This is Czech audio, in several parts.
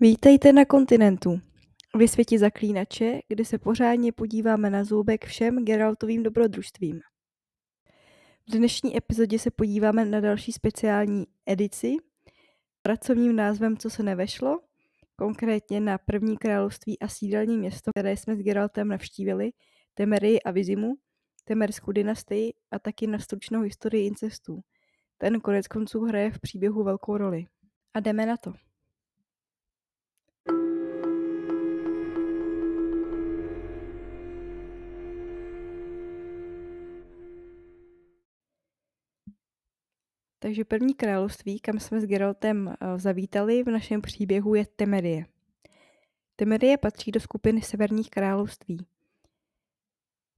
Vítejte na kontinentu, ve světě zaklínače, kde se pořádně podíváme na zůbek všem Geraltovým dobrodružstvím. V dnešní epizodě se podíváme na další speciální edici pracovním názvem Co se nevešlo, konkrétně na první království a sídelní město, které jsme s Geraltem navštívili, Temerii a Vizimu, Temerskou dynastii a taky na stručnou historii incestů. Ten konec konců hraje v příběhu velkou roli. A jdeme na to. Takže první království, kam jsme s Geraltem eh, zavítali v našem příběhu, je Temerie. Temerie patří do skupiny severních království.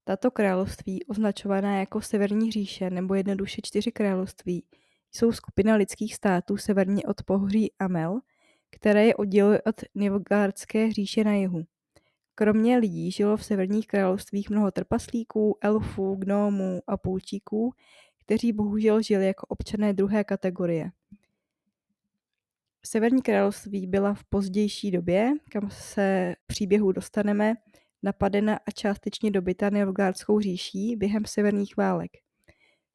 Tato království, označovaná jako Severní říše nebo jednoduše čtyři království, jsou skupina lidských států severně od pohoří Amel, které je odděluje od Nilfgaardské říše na jihu. Kromě lidí žilo v severních královstvích mnoho trpaslíků, elfů, gnomů a půlčíků, kteří bohužel žili jako občané druhé kategorie. Severní království byla v pozdější době, kam se příběhu dostaneme, napadena a částečně dobyta Nilfgaardskou říší během severních válek.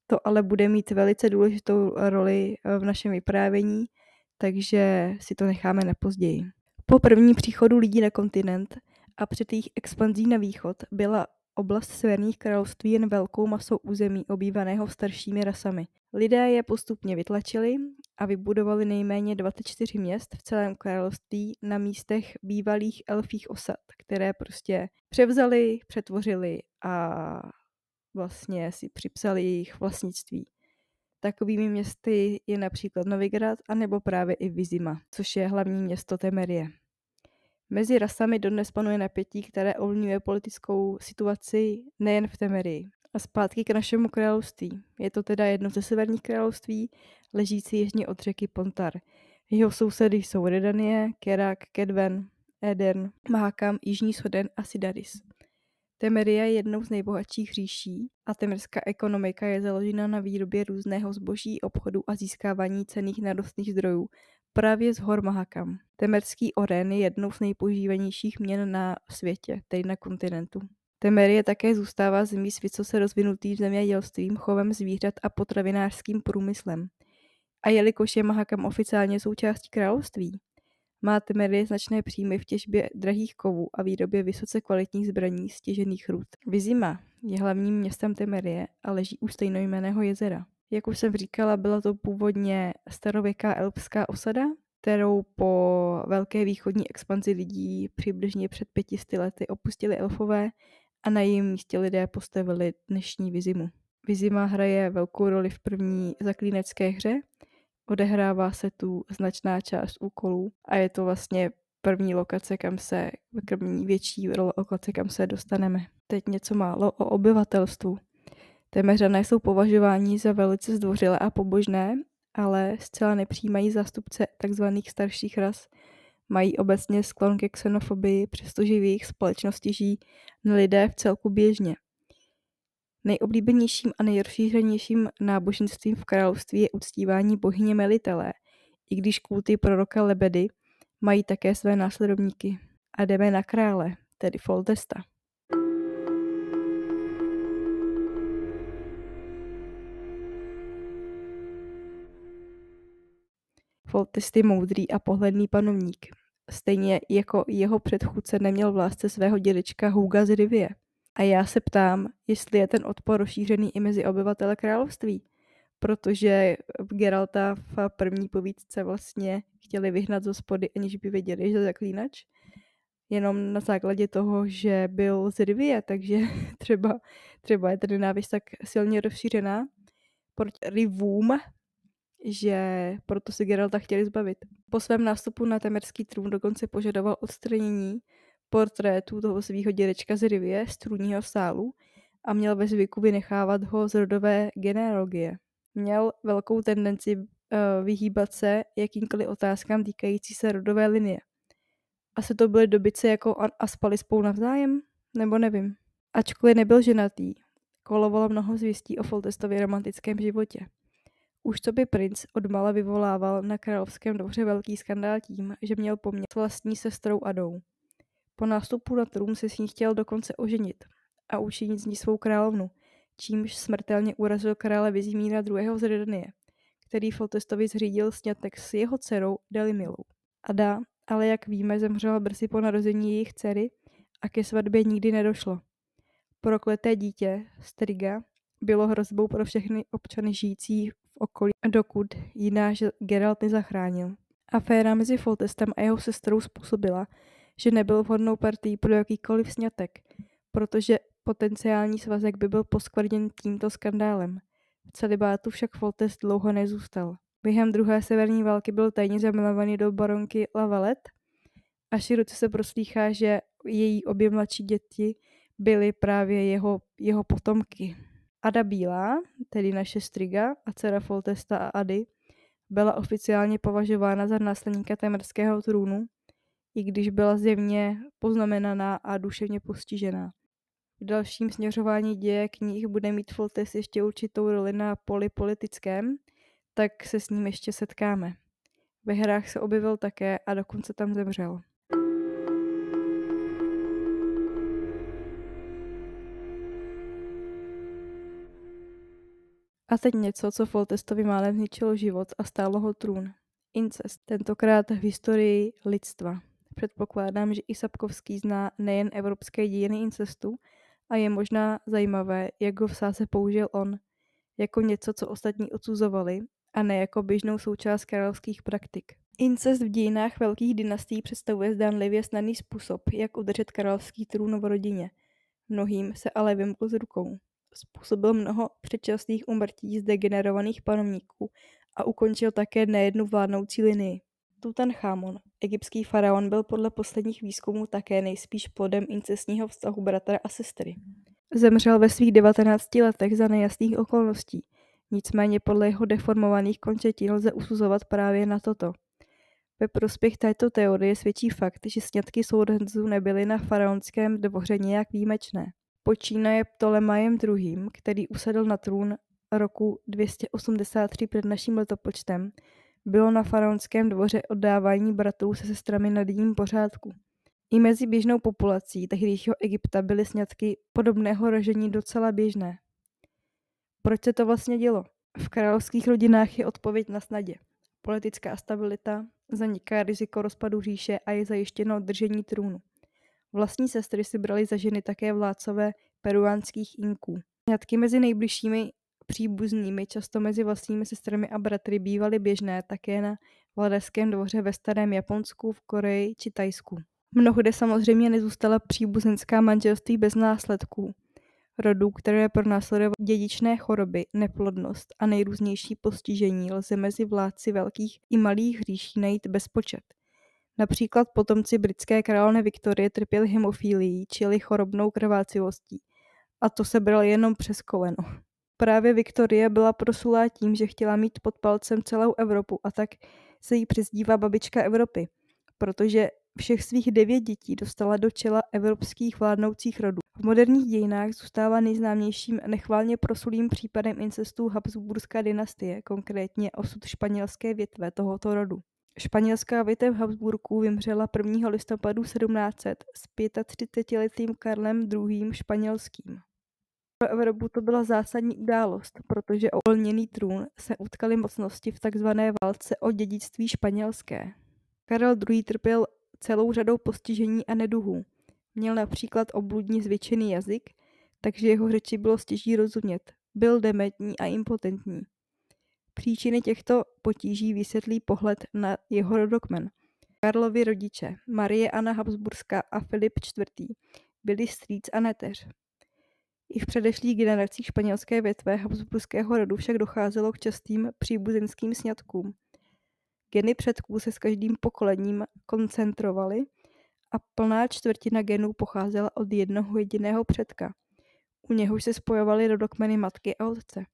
To ale bude mít velice důležitou roli eh, v našem vyprávění, takže si to necháme na později. Po prvním příchodu lidí na kontinent a před jejich expanzí na východ byla Oblast Severních království jen velkou masou území obývaného staršími rasami. Lidé je postupně vytlačili a vybudovali nejméně 24 měst v celém království na místech bývalých elfích osad, které prostě převzali, přetvořili a vlastně si připsali jejich vlastnictví. Takovými městy je například Novigrad anebo právě i Vizima, což je hlavní město Temerie. Mezi rasami dodnes panuje napětí, které ovlivňuje politickou situaci nejen v Temerii. A zpátky k našemu království. Je to teda jedno ze severních království, ležící jižně od řeky Pontar. Jeho sousedy jsou Redanie, Kerak, Kedven, Eden, Mahakam, Jižní Soden a Sidaris. Temeria je jednou z nejbohatších říší a temerská ekonomika je založena na výrobě různého zboží, obchodu a získávání cených nerostných zdrojů, právě z hor Mahakam. Temerský oren je jednou z nejpoužívanějších měn na světě, tedy na kontinentu. Temerie také zůstává zemí s vysoce rozvinutým zemědělstvím, chovem zvířat a potravinářským průmyslem. A jelikož je Mahakam oficiálně součástí království, má Temerie značné příjmy v těžbě drahých kovů a výrobě vysoce kvalitních zbraní z těžených rud. Vizima je hlavním městem Temerie a leží u stejnojmeného jezera. Jak už jsem říkala, byla to původně starověká elbská osada, kterou po velké východní expanzi lidí přibližně před pětisty lety opustili elfové a na jejím místě lidé postavili dnešní Vizimu. Vizima hraje velkou roli v první zaklínecké hře, odehrává se tu značná část úkolů a je to vlastně první lokace, kam se, první větší lokace, kam se dostaneme. Teď něco málo o obyvatelstvu. Temeřané jsou považováni za velice zdvořilé a pobožné, ale zcela nepřijímají zástupce tzv. starších ras. Mají obecně sklon ke xenofobii, přestože v jejich společnosti žijí lidé v celku běžně. Nejoblíbenějším a nejrozšířenějším náboženstvím v království je uctívání bohyně Melitele, i když kulty proroka Lebedy mají také své následovníky. A jdeme na krále, tedy Foltesta. Je moudrý a pohledný panovník. Stejně jako jeho předchůdce neměl v lásce svého dědečka Huga z Rivie. A já se ptám, jestli je ten odpor rozšířený i mezi obyvatele království. Protože Geralta v první povídce vlastně chtěli vyhnat z hospody, aniž by věděli, že zaklínač. Jenom na základě toho, že byl z Rivie, takže třeba, třeba je tady návist tak silně rozšířená proti Rivům, že proto si Geralta chtěli zbavit. Po svém nástupu na temerský trůn dokonce požadoval odstranění portrétu toho svého dědečka z Rivie z trůního sálu a měl ve zvyku vynechávat ho z rodové genealogie. Měl velkou tendenci uh, vyhýbat se jakýmkoliv otázkám týkající se rodové linie. Asi to byly dobyce jako a spali spolu navzájem? Nebo nevím. Ačkoliv nebyl ženatý, kolovalo mnoho zvěstí o Foltestově romantickém životě. Už to by princ odmala vyvolával na královském dvoře velký skandál tím, že měl poměr s vlastní sestrou Adou. Po nástupu na trůn se s ní chtěl dokonce oženit a učinit z ní svou královnu, čímž smrtelně urazil krále Vizimíra II. z Redanie, který Foltestovi zřídil snětek s jeho dcerou Delimilou. Ada, ale jak víme, zemřela brzy po narození jejich dcery a ke svatbě nikdy nedošlo. Prokleté dítě, Striga, bylo hrozbou pro všechny občany žijící okolí, dokud jiná Geralt nezachránil. Aféra mezi Foltestem a jeho sestrou způsobila, že nebyl vhodnou partií pro jakýkoliv snětek, protože potenciální svazek by byl poskvrněn tímto skandálem. V celibátu však Foltest dlouho nezůstal. Během druhé severní války byl tajně zamilovaný do baronky Lavalette a široce se proslýchá, že její obě mladší děti byly právě jeho, jeho potomky. Ada Bílá, tedy naše striga a dcera Foltesta a Ady, byla oficiálně považována za následníka témerského trůnu, i když byla zjevně poznamenaná a duševně postižená. V dalším směřování děje knih bude mít Foltes ještě určitou roli na poli politickém, tak se s ním ještě setkáme. Ve hrách se objevil také a dokonce tam zemřel. A teď něco, co Foltestovi málem zničilo život a stálo ho trůn. Incest, tentokrát v historii lidstva. Předpokládám, že i Sapkovský zná nejen evropské dějiny incestu a je možná zajímavé, jak ho v sáze použil on, jako něco, co ostatní odsuzovali a ne jako běžnou součást královských praktik. Incest v dějinách velkých dynastií představuje zdánlivě snadný způsob, jak udržet královský trůn v rodině. Mnohým se ale vymkl z rukou způsobil mnoho předčasných umrtí z degenerovaných panovníků a ukončil také nejednu vládnoucí linii. Tutanchamon, egyptský faraon, byl podle posledních výzkumů také nejspíš plodem incestního vztahu bratra a sestry. Zemřel ve svých 19 letech za nejasných okolností, nicméně podle jeho deformovaných končetin lze usuzovat právě na toto. Ve prospěch této teorie svědčí fakt, že sňatky sourozenců nebyly na faraonském dvoře nějak výjimečné počínaje Ptolemajem II., který usedl na trůn roku 283 před naším letopočtem, bylo na faraonském dvoře oddávání bratrů se sestrami na denním pořádku. I mezi běžnou populací tehdejšího Egypta byly sňatky podobného ražení docela běžné. Proč se to vlastně dělo? V královských rodinách je odpověď na snadě. Politická stabilita, zaniká riziko rozpadu říše a je zajištěno držení trůnu. Vlastní sestry si brali za ženy také vládcové peruánských inků. Sňatky mezi nejbližšími příbuznými, často mezi vlastními sestrami a bratry, bývaly běžné také na vladařském dvoře ve starém Japonsku, v Koreji či Tajsku. Mnohde samozřejmě nezůstala příbuzenská manželství bez následků. Rodů, které pronásledovaly dědičné choroby, neplodnost a nejrůznější postižení lze mezi vládci velkých i malých říší najít bezpočet. Například potomci britské královny Viktorie trpěli hemofílií, čili chorobnou krvácivostí. A to se bral jenom přes koleno. Právě Viktorie byla prosulá tím, že chtěla mít pod palcem celou Evropu a tak se jí přezdívá babička Evropy, protože všech svých devět dětí dostala do čela evropských vládnoucích rodů. V moderních dějinách zůstává nejznámějším nechválně prosulým případem incestu Habsburská dynastie, konkrétně osud španělské větve tohoto rodu. Španělská větev Habsburků vymřela 1. listopadu 1700 s 35-letým Karlem II. španělským. Pro Evropu to byla zásadní událost, protože o uvolněný trůn se utkaly mocnosti v tzv. válce o dědictví španělské. Karel II. trpěl celou řadou postižení a neduhů. Měl například obludně zvětšený jazyk, takže jeho řeči bylo stěží rozumět. Byl dementní a impotentní. Příčiny těchto potíží vysvětlí pohled na jeho rodokmen. Karlovi rodiče, Marie Anna Habsburská a Filip IV. byli strýc a neteř. I v předešlých generacích španělské větve Habsburského rodu však docházelo k častým příbuzenským sňatkům. Geny předků se s každým pokolením koncentrovaly a plná čtvrtina genů pocházela od jednoho jediného předka. U něhož se spojovaly rodokmeny matky a otce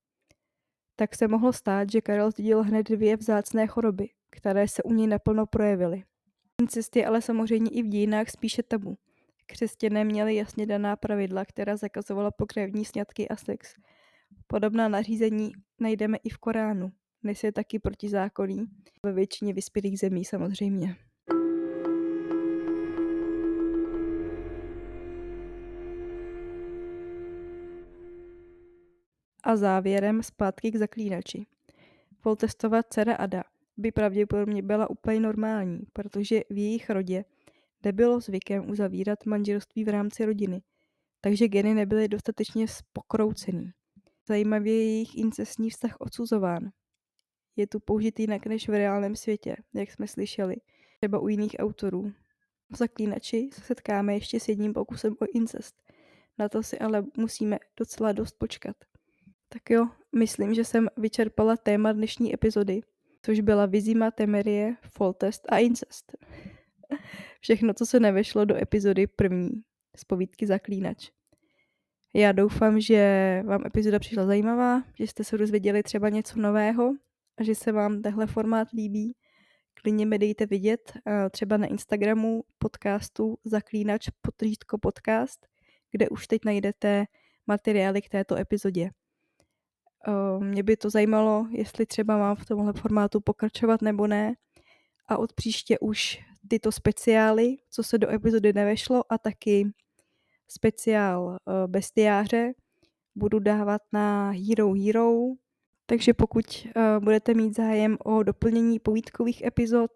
tak se mohlo stát, že Karel zdědil hned dvě vzácné choroby, které se u něj naplno projevily. Incest je ale samozřejmě i v dějinách spíše tabu. Křesťané měli jasně daná pravidla, která zakazovala pokrevní sňatky a sex. Podobná nařízení najdeme i v Koránu. dnes je taky protizákonný. Ve většině vyspělých zemí samozřejmě. A závěrem zpátky k zaklínači. Voltestova dcera Ada by pravděpodobně byla úplně normální, protože v jejich rodě nebylo zvykem uzavírat manželství v rámci rodiny, takže geny nebyly dostatečně pokroucený. Zajímavě je jejich incestní vztah odsuzován. Je tu použitý jinak než v reálném světě, jak jsme slyšeli, třeba u jiných autorů. V Zaklínači se setkáme ještě s jedním pokusem o incest. Na to si ale musíme docela dost počkat. Tak jo, myslím, že jsem vyčerpala téma dnešní epizody, což byla Vizima, Temerie, Foltest a Incest. Všechno, co se nevešlo do epizody první z povídky Zaklínač. Já doufám, že vám epizoda přišla zajímavá, že jste se dozvěděli třeba něco nového a že se vám tehle formát líbí. Klidně mi dejte vidět třeba na Instagramu podcastu Zaklínač potřídko podcast, kde už teď najdete materiály k této epizodě. Mě by to zajímalo, jestli třeba mám v tomhle formátu pokračovat nebo ne. A od příště už tyto speciály, co se do epizody nevešlo, a taky speciál eh, bestiáře budu dávat na Hero Hero, takže pokud uh, budete mít zájem o doplnění povídkových epizod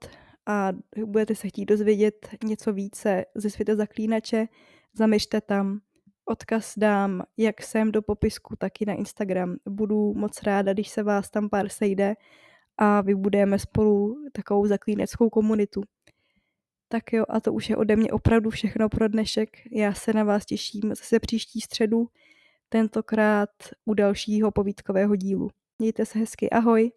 a budete se chtít dozvědět něco více ze světa zaklínače, zaměřte tam. Odkaz dám jak sem do popisku, tak i na Instagram. Budu moc ráda, když se vás tam pár sejde a vybudujeme spolu takovou zaklíneckou komunitu. Tak jo, a to už je ode mě opravdu všechno pro dnešek. Já se na vás těším zase příští středu, tentokrát u dalšího povídkového dílu. Mějte se hezky, ahoj!